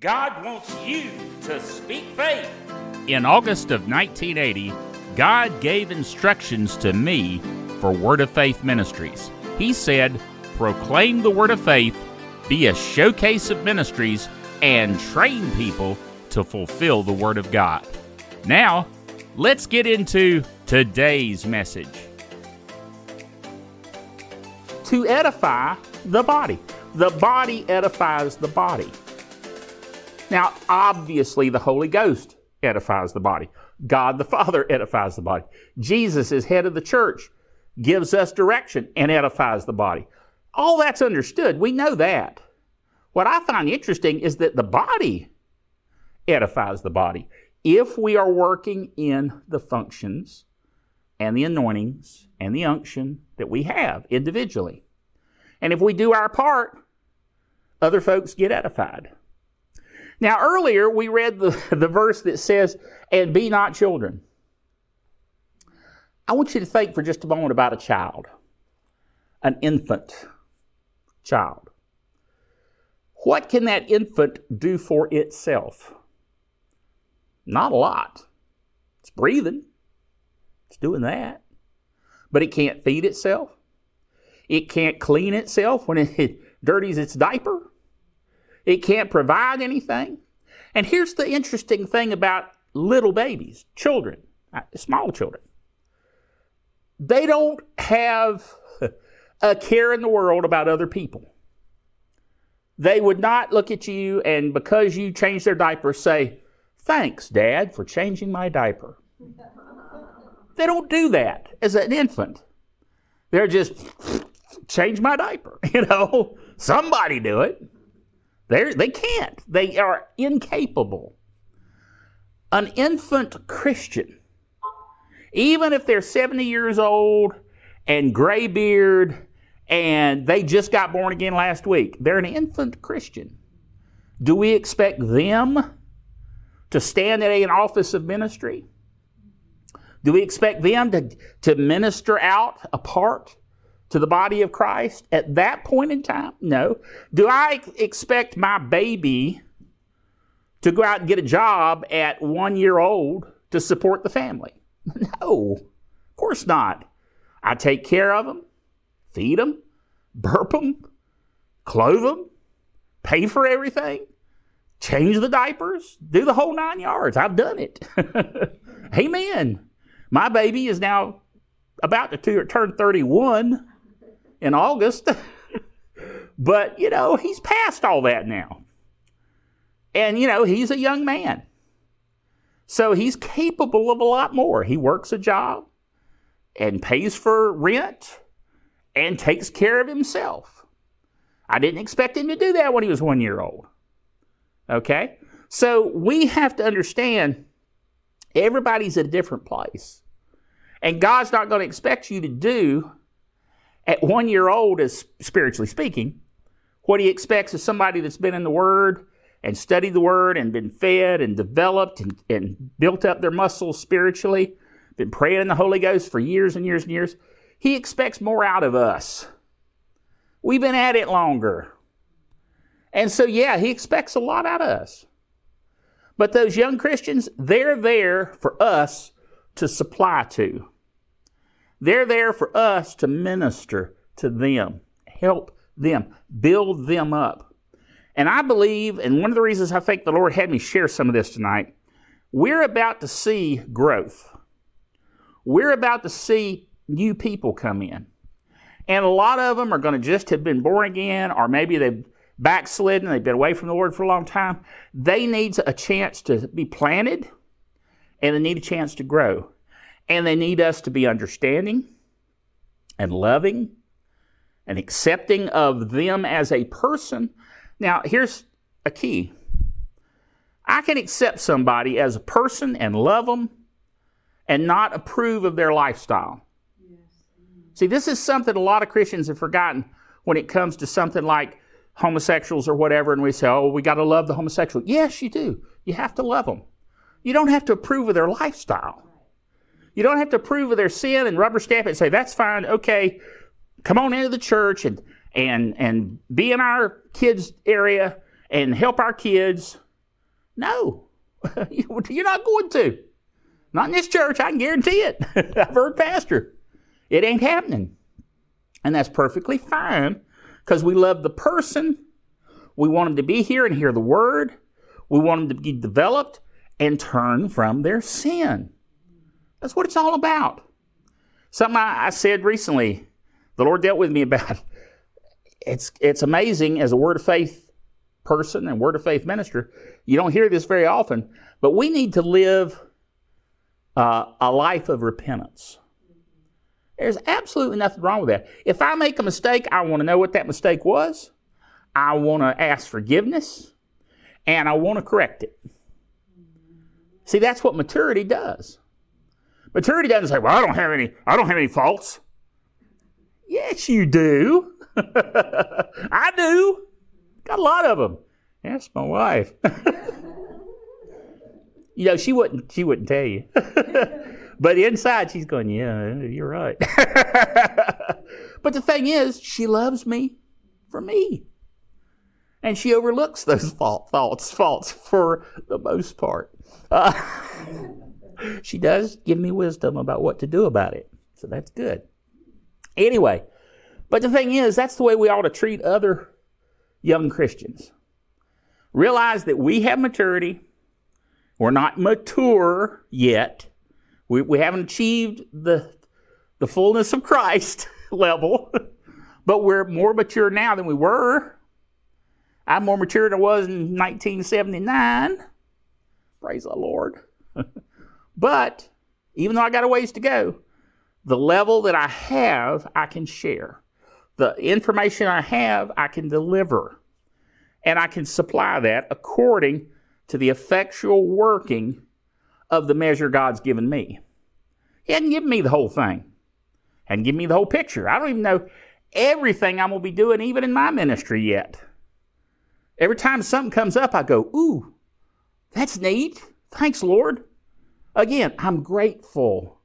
God wants you to speak faith. In August of 1980, God gave instructions to me for Word of Faith Ministries. He said, Proclaim the Word of Faith, be a showcase of ministries, and train people to fulfill the Word of God. Now, let's get into today's message. To edify the body. The body edifies the body. Now, obviously, the Holy Ghost edifies the body. God the Father edifies the body. Jesus, is head of the church, gives us direction and edifies the body. All that's understood. We know that. What I find interesting is that the body edifies the body. If we are working in the functions and the anointings and the unction that we have individually. And if we do our part, other folks get edified. Now, earlier we read the, the verse that says, and be not children. I want you to think for just a moment about a child, an infant child. What can that infant do for itself? Not a lot. It's breathing, it's doing that. But it can't feed itself, it can't clean itself when it dirties its diaper. It can't provide anything. And here's the interesting thing about little babies, children, uh, small children. They don't have a care in the world about other people. They would not look at you and because you changed their diaper say, Thanks, Dad, for changing my diaper. they don't do that as an infant. They're just, change my diaper. You know, somebody do it. They're, they can't. They are incapable. An infant Christian, even if they're 70 years old and gray beard and they just got born again last week, they're an infant Christian. Do we expect them to stand at an office of ministry? Do we expect them to, to minister out a part to the body of Christ at that point in time? No. Do I expect my baby to go out and get a job at one year old to support the family? No, of course not. I take care of them, feed them, burp them, clothe them, pay for everything, change the diapers, do the whole nine yards. I've done it. Amen. My baby is now about to turn 31 in August. but, you know, he's past all that now. And, you know, he's a young man. So he's capable of a lot more. He works a job and pays for rent and takes care of himself. I didn't expect him to do that when he was one year old. Okay? So we have to understand everybody's at a different place. And God's not going to expect you to do at one year old, as spiritually speaking, what he expects is somebody that's been in the Word and studied the Word and been fed and developed and, and built up their muscles spiritually, been praying in the Holy Ghost for years and years and years. He expects more out of us. We've been at it longer. And so, yeah, he expects a lot out of us. But those young Christians, they're there for us to supply to. They're there for us to minister to them, help them, build them up. And I believe, and one of the reasons I think the Lord had me share some of this tonight, we're about to see growth. We're about to see new people come in. And a lot of them are going to just have been born again, or maybe they've backslidden, they've been away from the Lord for a long time. They need a chance to be planted, and they need a chance to grow. And they need us to be understanding and loving and accepting of them as a person. Now, here's a key I can accept somebody as a person and love them and not approve of their lifestyle. See, this is something a lot of Christians have forgotten when it comes to something like homosexuals or whatever, and we say, oh, we got to love the homosexual. Yes, you do. You have to love them. You don't have to approve of their lifestyle. You don't have to approve of their sin and rubber stamp it and say, that's fine, okay, come on into the church and, and, and be in our kids' area and help our kids No, you're not going to. Not in this church, I can guarantee it. I've heard pastor. It ain't happening. And that's perfectly fine because we love the person. We want them to be here and hear the word. We want them to be developed and turn from their sin. That's what it's all about. Something I, I said recently, the Lord dealt with me about. It's, it's amazing as a word of faith person and word of faith minister. You don't hear this very often, but we need to live uh, a life of repentance. There's absolutely nothing wrong with that. If I make a mistake, I want to know what that mistake was. I want to ask forgiveness and I want to correct it. See, that's what maturity does. Maturity doesn't say, "Well, I don't have any I don't have any faults." Yes, you do. I do. Got a lot of them. That's my wife. you know, she wouldn't she wouldn't tell you. but inside she's going, Yeah, you're right. but the thing is, she loves me for me. And she overlooks those fault, thoughts, faults for the most part. Uh, she does give me wisdom about what to do about it. So that's good. Anyway, but the thing is, that's the way we ought to treat other young Christians. Realize that we have maturity. We're not mature yet. We, we haven't achieved the, the fullness of Christ level, but we're more mature now than we were. I'm more mature than I was in 1979. Praise the Lord. but even though I got a ways to go, the level that I have, I can share. The information I have, I can deliver. And I can supply that according to the effectual working of the measure God's given me. He hadn't given me the whole thing, hadn't me the whole picture. I don't even know everything I'm going to be doing, even in my ministry yet. Every time something comes up, I go, Ooh, that's neat. Thanks, Lord. Again, I'm grateful.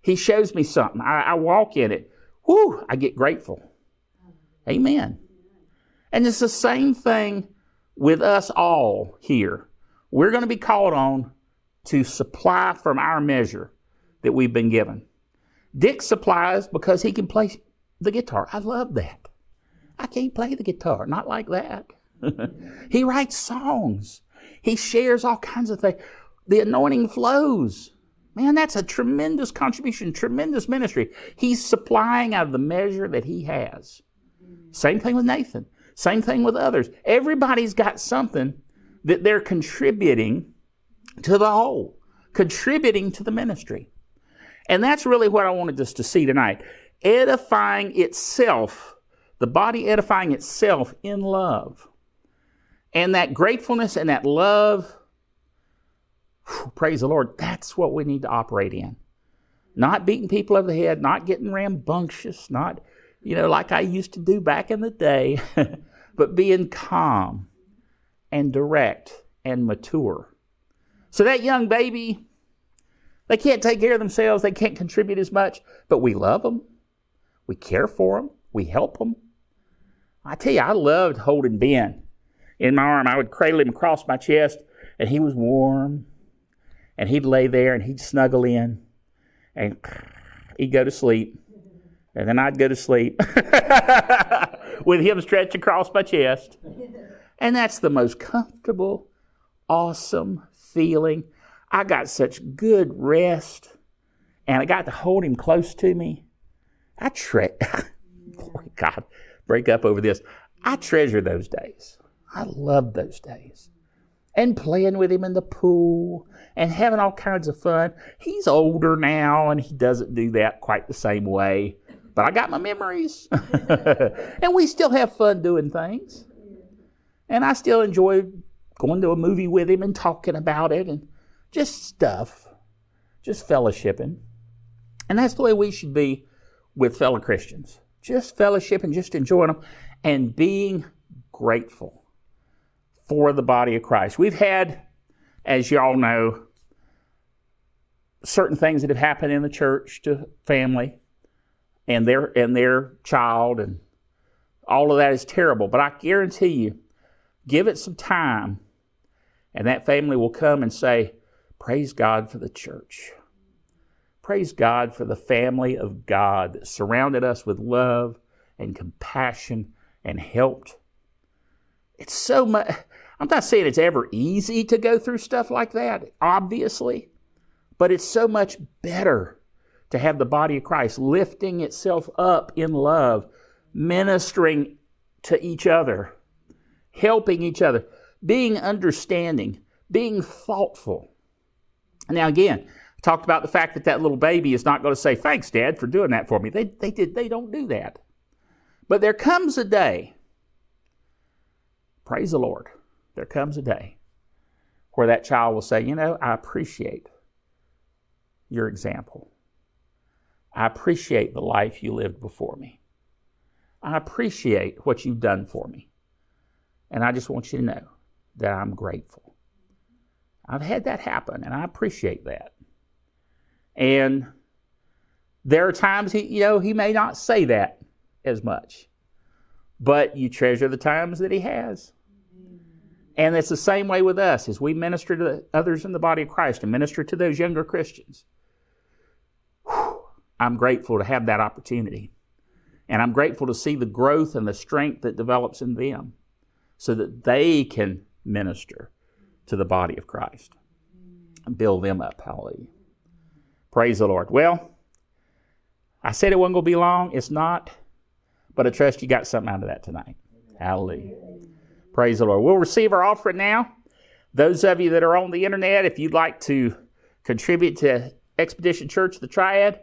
He shows me something. I, I walk in it. Whoo, I get grateful. Amen. And it's the same thing with us all here. We're going to be called on to supply from our measure that we've been given. Dick supplies because he can play the guitar. I love that. I can't play the guitar, not like that. he writes songs. He shares all kinds of things. The anointing flows. Man, that's a tremendous contribution, tremendous ministry. He's supplying out of the measure that he has. Same thing with Nathan. Same thing with others. Everybody's got something that they're contributing to the whole, contributing to the ministry. And that's really what I wanted us to see tonight. Edifying itself, the body edifying itself in love. And that gratefulness and that love, praise the Lord, that's what we need to operate in. Not beating people over the head, not getting rambunctious, not, you know, like I used to do back in the day, but being calm and direct and mature. So that young baby, they can't take care of themselves, they can't contribute as much, but we love them. We care for them, we help them. I tell you, I loved holding Ben in my arm. I would cradle him across my chest, and he was warm. And he'd lay there and he'd snuggle in, and he'd go to sleep. And then I'd go to sleep with him stretched across my chest. And that's the most comfortable, awesome feeling. I got such good rest, and I got to hold him close to me. I tre- God, break up over this. I treasure those days. I love those days. And playing with him in the pool and having all kinds of fun. He's older now and he doesn't do that quite the same way. But I got my memories. and we still have fun doing things. And I still enjoy going to a movie with him and talking about it and just stuff, just fellowshipping. And that's the way we should be with fellow Christians. Just fellowship and just enjoying them and being grateful for the body of Christ. We've had, as you all know, certain things that have happened in the church to family and their and their child and all of that is terrible. But I guarantee you, give it some time And that family will come and say, Praise God for the church. Praise God for the family of God that surrounded us with love and compassion and helped. It's so much. I'm not saying it's ever easy to go through stuff like that, obviously, but it's so much better to have the body of Christ lifting itself up in love, ministering to each other, helping each other, being understanding, being thoughtful. Now, again, I talked about the fact that that little baby is not going to say, Thanks, Dad, for doing that for me. They, they, did, they don't do that. But there comes a day, praise the Lord, there comes a day where that child will say, You know, I appreciate your example. I appreciate the life you lived before me. I appreciate what you've done for me. And I just want you to know that I'm grateful. I've had that happen, and I appreciate that. And there are times he, you know, he may not say that as much, but you treasure the times that he has. And it's the same way with us as we minister to others in the body of Christ and minister to those younger Christians. I'm grateful to have that opportunity. And I'm grateful to see the growth and the strength that develops in them so that they can minister to the body of Christ and build them up. Hallelujah. Praise the Lord. Well, I said it wasn't going to be long. It's not. But I trust you got something out of that tonight. Hallelujah. Praise the Lord. We'll receive our offering now. Those of you that are on the internet, if you'd like to contribute to Expedition Church the Triad,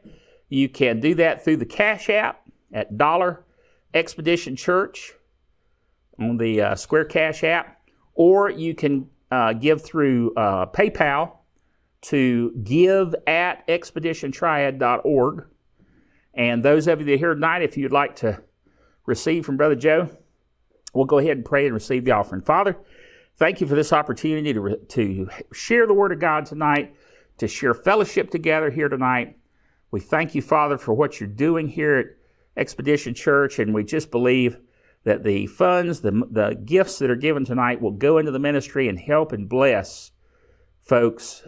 you can do that through the Cash App at Dollar Expedition Church on the uh, Square Cash app, or you can uh, give through uh, PayPal to give at expeditiontriad.org. And those of you that are here tonight, if you'd like to receive from Brother Joe, we'll go ahead and pray and receive the offering. Father, thank you for this opportunity to, to share the Word of God tonight, to share fellowship together here tonight. We thank you, Father, for what you're doing here at Expedition Church, and we just believe that the funds, the, the gifts that are given tonight will go into the ministry and help and bless folks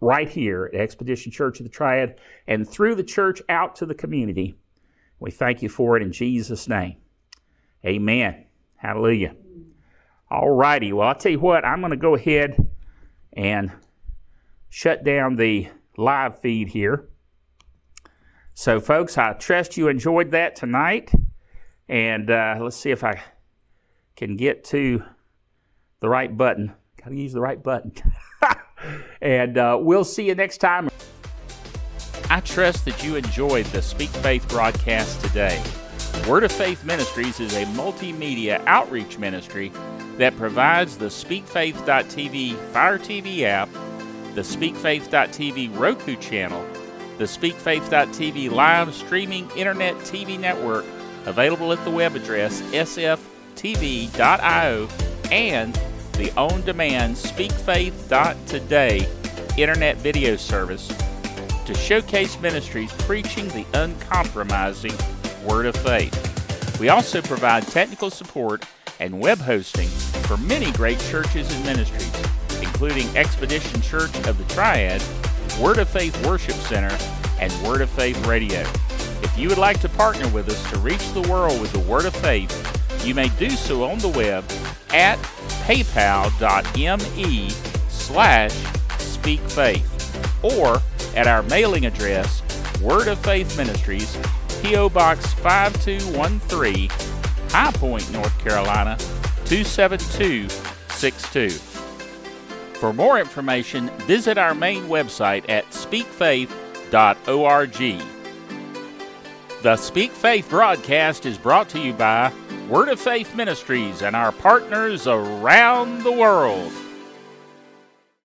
right here at Expedition Church of the Triad and through the church out to the community. We thank you for it in Jesus' name. Amen. Hallelujah. All righty. Well, I'll tell you what, I'm going to go ahead and shut down the live feed here. So, folks, I trust you enjoyed that tonight. And uh, let's see if I can get to the right button. Got to use the right button. and uh, we'll see you next time. I trust that you enjoyed the Speak Faith broadcast today. Word of Faith Ministries is a multimedia outreach ministry that provides the SpeakFaith.tv Fire TV app, the SpeakFaith.tv Roku channel, the SpeakFaith.tv live streaming internet TV network available at the web address sftv.io and the on demand speakfaith.today internet video service to showcase ministries preaching the uncompromising Word of Faith. We also provide technical support and web hosting for many great churches and ministries, including Expedition Church of the Triad, Word of Faith Worship Center, and Word of Faith Radio. If you would like to partner with us to reach the world with the Word of Faith, you may do so on the web at paypal.me slash speakfaith or at our mailing address, Word of Faith Ministries, P.O. Box 5213, High Point, North Carolina 27262. For more information, visit our main website at speakfaith.org. The Speak Faith broadcast is brought to you by Word of Faith Ministries and our partners around the world.